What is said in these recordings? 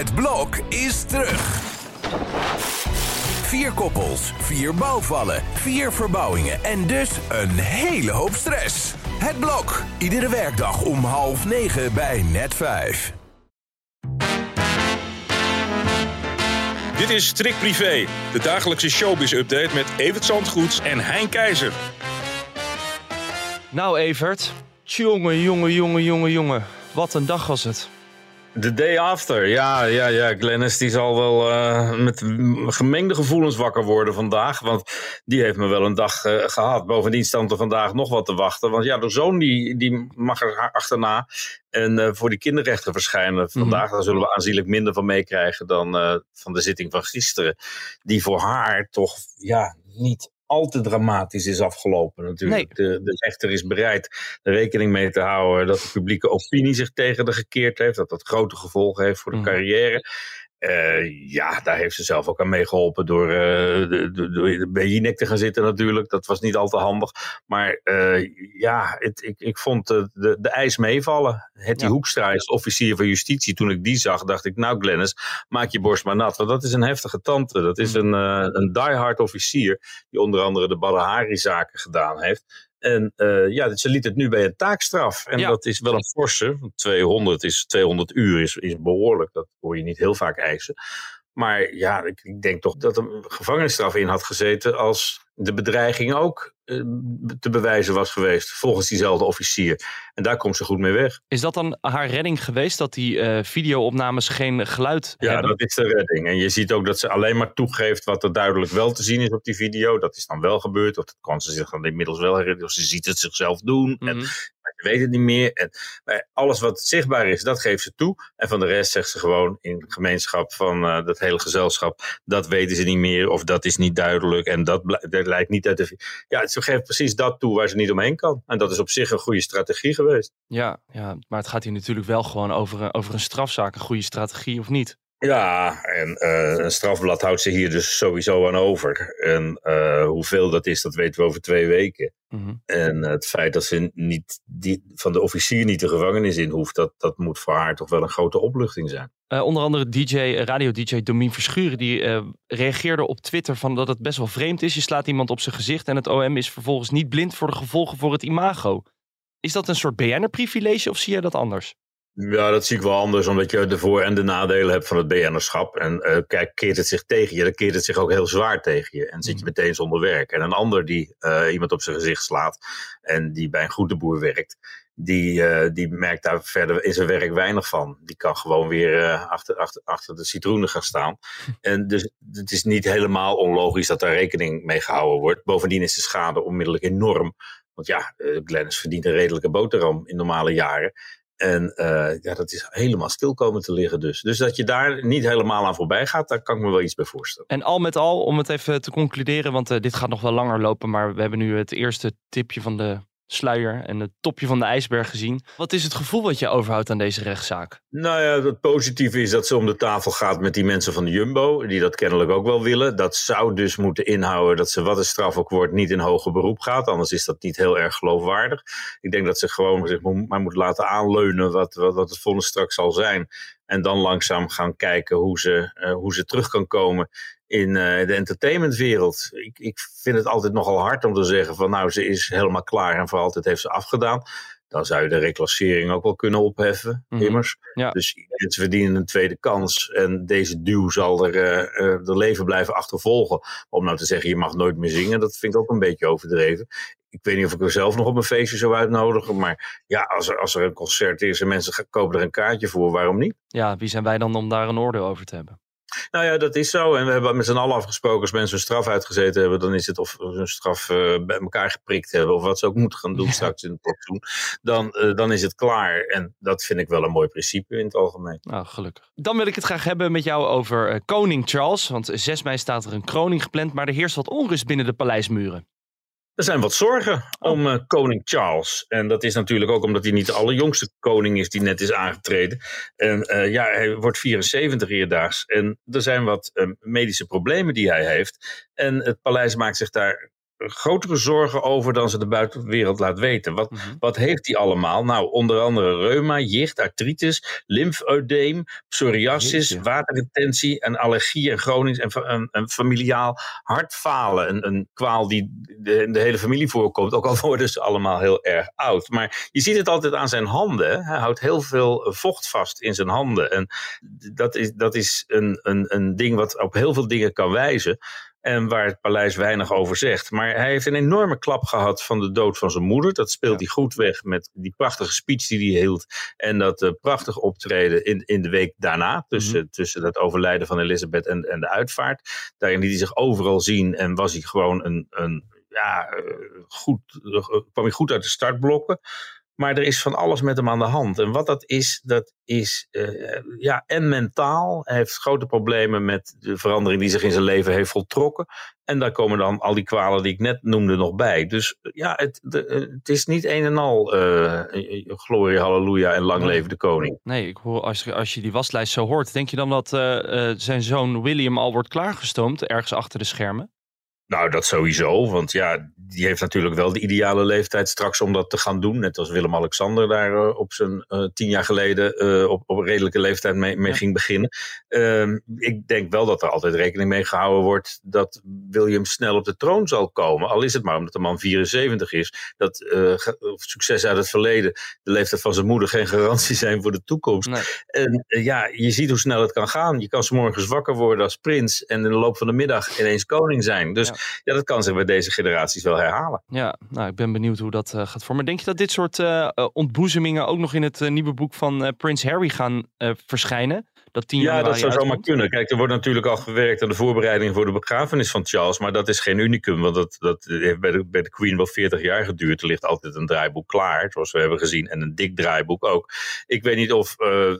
Het blok is terug. Vier koppels, vier bouwvallen, vier verbouwingen en dus een hele hoop stress. Het blok, iedere werkdag om half negen bij net vijf. Dit is Strik Privé, de dagelijkse showbiz-update met Evert Zandgoeds en Hein Keizer. Nou, Evert. Jongen, jongen, jongen, jongen, jongen. Wat een dag was het. The day after, ja, ja, ja. Glennis die zal wel uh, met gemengde gevoelens wakker worden vandaag. Want die heeft me wel een dag uh, gehad. Bovendien stond er vandaag nog wat te wachten. Want ja, de zoon die, die mag er achterna. En uh, voor die kinderrechten verschijnen vandaag. Mm. Daar zullen we aanzienlijk minder van meekrijgen dan van de zitting van gisteren. Die voor haar toch ja, niet al te dramatisch is afgelopen natuurlijk. Nee. De, de rechter is bereid er rekening mee te houden dat de publieke opinie zich tegen de gekeerd heeft. Dat dat grote gevolgen heeft voor de mm. carrière. Uh, ja, daar heeft ze zelf ook aan meegeholpen door, uh, de, de, bij Jinek te gaan zitten natuurlijk. Dat was niet al te handig. Maar uh, ja, het, ik, ik vond de, de, de ijs meevallen. Het ja. Hoekstra is officier van justitie. Toen ik die zag, dacht ik, nou Glennis, maak je borst maar nat. Want dat is een heftige tante. Dat is een, een diehard officier die onder andere de Badahari-zaken gedaan heeft. En uh, ja, ze liet het nu bij een taakstraf. En ja. dat is wel een forse. 200 is 200 uur is, is behoorlijk. Dat hoor je niet heel vaak eisen. Maar ja, ik, ik denk toch dat er een gevangenisstraf in had gezeten als de bedreiging ook uh, te bewijzen was geweest, volgens diezelfde officier. En daar komt ze goed mee weg. Is dat dan haar redding geweest, dat die uh, videoopnames geen geluid ja, hebben? Ja, dat is de redding. En je ziet ook dat ze alleen maar toegeeft wat er duidelijk wel te zien is op die video. Dat is dan wel gebeurd, of dat kan ze zich dan inmiddels wel herinneren, of ze ziet het zichzelf doen. Mm -hmm. en, je weet het niet meer. En alles wat zichtbaar is, dat geeft ze toe. En van de rest zegt ze gewoon in gemeenschap van uh, dat hele gezelschap, dat weten ze niet meer, of dat is niet duidelijk. En dat, dat lijkt niet uit de. Ja, ze geeft precies dat toe waar ze niet omheen kan. En dat is op zich een goede strategie geweest. Ja, ja maar het gaat hier natuurlijk wel gewoon over, over een strafzaak, een goede strategie of niet? Ja, en uh, een strafblad houdt ze hier dus sowieso aan over. En uh, hoeveel dat is, dat weten we over twee weken. Mm -hmm. En het feit dat ze niet die, van de officier niet de gevangenis in hoeft, dat, dat moet voor haar toch wel een grote opluchting zijn. Uh, onder andere DJ, radio-DJ Domien Verschuren, die reageerde op Twitter van dat het best wel vreemd is. Je slaat iemand op zijn gezicht en het OM is vervolgens niet blind voor de gevolgen voor het imago. Is dat een soort BN'er-privilege of zie je dat anders? Ja, dat zie ik wel anders, omdat je de voor- en de nadelen hebt van het BN'erschap. En uh, kijk, keert het zich tegen je, dan keert het zich ook heel zwaar tegen je. En zit je meteen zonder werk. En een ander die uh, iemand op zijn gezicht slaat en die bij een goede boer werkt, die, uh, die merkt daar verder in zijn werk weinig van. Die kan gewoon weer achter, achter, achter de citroenen gaan staan. En dus het is niet helemaal onlogisch dat daar rekening mee gehouden wordt. Bovendien is de schade onmiddellijk enorm. Want ja, Glennis verdient een redelijke boterham in normale jaren. En uh, ja, dat is helemaal stil komen te liggen dus. Dus dat je daar niet helemaal aan voorbij gaat, daar kan ik me wel iets bij voorstellen. En al met al, om het even te concluderen, want uh, dit gaat nog wel langer lopen, maar we hebben nu het eerste tipje van de sluier en het topje van de ijsberg gezien. Wat is het gevoel wat je overhoudt aan deze rechtszaak? Nou ja, het positieve is dat ze om de tafel gaat met die mensen van de Jumbo, die dat kennelijk ook wel willen. Dat zou dus moeten inhouden dat ze, wat de straf ook wordt, niet in hoger beroep gaat. Anders is dat niet heel erg geloofwaardig. Ik denk dat ze gewoon maar moet laten aanleunen wat, wat, wat het vonnis straks zal zijn. En dan langzaam gaan kijken hoe ze, uh, hoe ze terug kan komen in uh, de entertainmentwereld. Ik, ik vind het altijd nogal hard om te zeggen van nou ze is helemaal klaar en voor altijd heeft ze afgedaan. Dan zou je de reclassering ook wel kunnen opheffen, mm -hmm. immers. Ja. Dus mensen verdienen een tweede kans. En deze duw zal er uh, de leven blijven achtervolgen. Om nou te zeggen, je mag nooit meer zingen, dat vind ik ook een beetje overdreven. Ik weet niet of ik er zelf nog op een feestje zou uitnodigen. Maar ja, als er, als er een concert is en mensen kopen er een kaartje voor, waarom niet? Ja, wie zijn wij dan om daar een oordeel over te hebben? Nou ja, dat is zo. En we hebben met z'n allen afgesproken, als mensen een straf uitgezeten hebben, dan is het of hun straf uh, bij elkaar geprikt hebben, of wat ze ook moeten gaan doen ja. straks in het plotsoen. Dan, uh, dan is het klaar. En dat vind ik wel een mooi principe in het algemeen. Nou, gelukkig. Dan wil ik het graag hebben met jou over uh, koning Charles. Want 6 mei staat er een kroning gepland, maar er heerst wat onrust binnen de paleismuren. Er zijn wat zorgen om uh, koning Charles. En dat is natuurlijk ook omdat hij niet de allerjongste koning is die net is aangetreden. En uh, ja, hij wordt 74 eerdaags. En er zijn wat uh, medische problemen die hij heeft. En het paleis maakt zich daar grotere zorgen over dan ze de buitenwereld laat weten. Wat, Mhm. wat heeft hij allemaal? Nou, onder andere reuma, jicht, artritis, lymfoedeem, psoriasis, Jeetje. waterretentie, en allergie en chronisch en, en, en familiaal hartfalen. Een, een kwaal die de, in de hele familie voorkomt, ook al worden ze allemaal heel erg oud. Maar je ziet het altijd aan zijn handen. Hij houdt heel veel vocht vast in zijn handen. En dat is, dat is een, een, een ding wat op heel veel dingen kan wijzen. En waar het paleis weinig over zegt. Maar hij heeft een enorme klap gehad van de dood van zijn moeder. Dat speelt hij goed weg met die prachtige speech die hij hield. En dat eh, prachtig optreden in, in de week daarna. Tussen, tussen het overlijden van Elisabeth en, en de uitvaart. Daarin liet hij zich overal zien. En was hij gewoon een. een ja, eh, goed, eh, kwam hij goed uit de startblokken. Maar er is van alles met hem aan de hand. En wat dat is, dat is eh, ja, en mentaal. Hij heeft grote problemen met de verandering die zich in zijn leven heeft voltrokken. En daar komen dan al die kwalen die ik net noemde nog bij. Dus eh, ja, het, de, eh, het is niet een en al glorie, halleluja en lang leven de koning. Nee, ik hoor, als, je- als je die waslijst zo hoort, denk je dan dat zijn zoon William al wordt klaargestoomd ergens achter de schermen? Nou, dat sowieso. Want ja, die heeft natuurlijk wel de ideale leeftijd straks om dat te gaan doen. Net als Willem-Alexander daar eh, op zijn eh, tien jaar geleden eh, op, op een redelijke leeftijd mee, mee Ja. ging beginnen. Ehm, ik denk wel dat er altijd rekening mee gehouden wordt dat William snel op de troon zal komen. Al is het maar omdat de man 74 is. Dat succes uit het verleden, de leeftijd van zijn moeder, geen garantie zijn voor de toekomst. Nee. En ja, je ziet hoe snel het kan gaan. Je kan 's morgens wakker worden als prins en in de loop van de middag ineens koning zijn. Dus Ja. Ja, dat kan zich bij deze generaties wel herhalen. Ja, nou, ik ben benieuwd hoe dat eh, gaat vormen. Denk je dat dit soort eh, eh, ontboezemingen ook nog in het nieuwe boek van Prins Harry gaan verschijnen? Dat 10 Ja, januari dat zou zomaar kunnen. Kijk, er wordt natuurlijk al gewerkt aan de voorbereiding voor de begrafenis van Charles. Maar dat is geen unicum, want dat, dat heeft bij de, bij de Queen wel 40 jaar geduurd. Er ligt altijd een draaiboek klaar, zoals we hebben gezien. En een dik draaiboek ook. Ik weet niet of eh,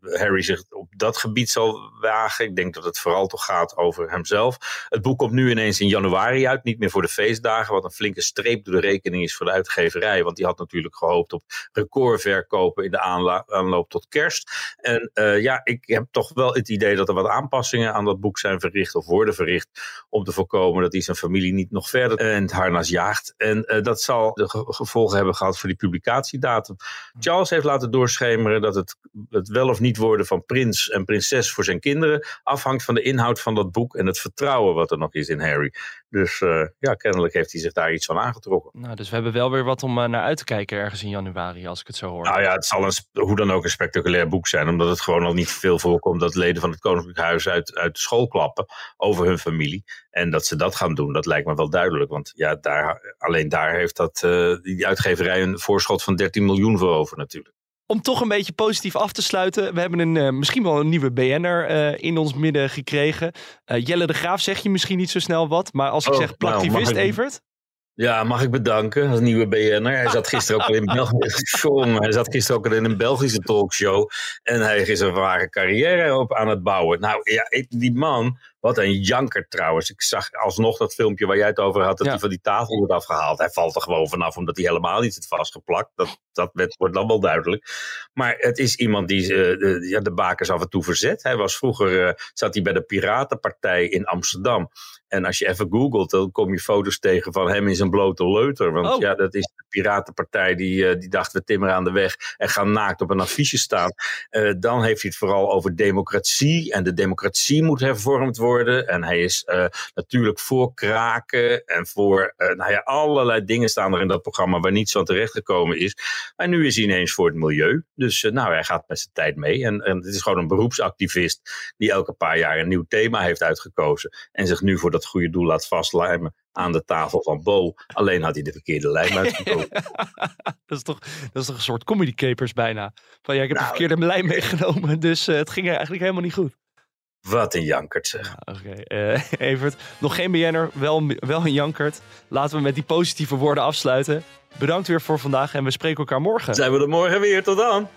Harry zich op dat gebied zal wagen. Ik denk dat het vooral toch gaat over hemzelf. Het boek komt nu ineens in januari uit, niet meer voor de feestdagen. Wat een flinke streep door de rekening is voor de uitgeverij. Want die had natuurlijk gehoopt op recordverkopen in de aanloop tot kerst. En eh, ja, ik heb toch wel het idee dat er wat aanpassingen aan dat boek zijn verricht of worden verricht. Om te voorkomen dat hij zijn familie niet nog verder in het harnas jaagt. En eh, dat zal de ge- gevolgen hebben gehad voor die publicatiedatum. Charles heeft laten doorschemeren dat het, het wel of niet worden van prins en prinses voor zijn kinderen afhangt van de inhoud van dat boek en het vertrouwen wat er nog is in Harry. Dus eh, ja, kennelijk heeft hij zich daar iets van aangetrokken. Nou, dus we hebben wel weer wat om eh, naar uit te kijken ergens in januari, als ik het zo hoor. Nou ja, het zal een, hoe dan ook een spectaculair boek zijn, omdat het gewoon al niet veel voorkomt dat leden van het Koninklijk Huis uit, uit de school klappen over hun familie. En dat ze dat gaan doen, dat lijkt me wel duidelijk. Want ja, daar, alleen daar heeft dat, eh, die uitgeverij een voorschot van 13 miljoen voor over natuurlijk. Om toch een beetje positief af te sluiten. We hebben een, eh, misschien wel een nieuwe BN'er eh in ons midden gekregen. Jelle de Graaf zeg je misschien niet zo snel wat. Maar als ik Oh, zeg nou, plaktivist, ik- Evert. Ja, ook ik bedanken als nieuwe BN'er. Hij zat gisteren ook al in België. Hij zat gisteren ook al in een Belgische talkshow. En hij is een ware carrière op aan het bouwen. Nou ja, die man, wat een janker trouwens. Ik zag alsnog dat filmpje waar jij het over had, dat Ja. hij van die tafel wordt afgehaald. Hij valt er gewoon vanaf omdat hij helemaal niet zit vastgeplakt. Dat, dat werd- wordt dan wel duidelijk. Maar het is iemand die eh, de, ja, de bakens af en toe verzet. Hij was vroeger, eh, zat hij bij de Piratenpartij in Amsterdam. En als je even googelt, dan kom je foto's tegen van hem in zijn blote leuter. Want Oh. ja, dat is Piratenpartij die, eh, die dacht we timmeren aan de weg en gaan naakt op een affiche staan. Eh, dan heeft hij het vooral over democratie. En de democratie moet hervormd worden. En hij is eh, natuurlijk voor kraken en voor nou ja, allerlei dingen staan er in dat programma waar niets van terechtgekomen is. En nu is hij ineens voor het milieu. Dus nou, hij gaat met zijn tijd mee. En, en het is gewoon een beroepsactivist die elke paar jaar een nieuw thema heeft uitgekozen. En zich nu voor dat goede doel laat vastlijmen aan de tafel van Bo. Alleen had hij de verkeerde lijm uitgekozen. dat, is toch, dat is toch een soort comedy capers bijna. Van ja, ik heb de Nou, verkeerde lijn meegenomen. Dus eh, het ging eigenlijk helemaal niet goed. Wat een jankert zeg. Oké, eh, Evert. Nog geen BN'er, wel, wel een jankert. Laten we met die positieve woorden afsluiten. Bedankt weer voor vandaag en we spreken elkaar morgen. Zijn we er morgen weer. Tot dan.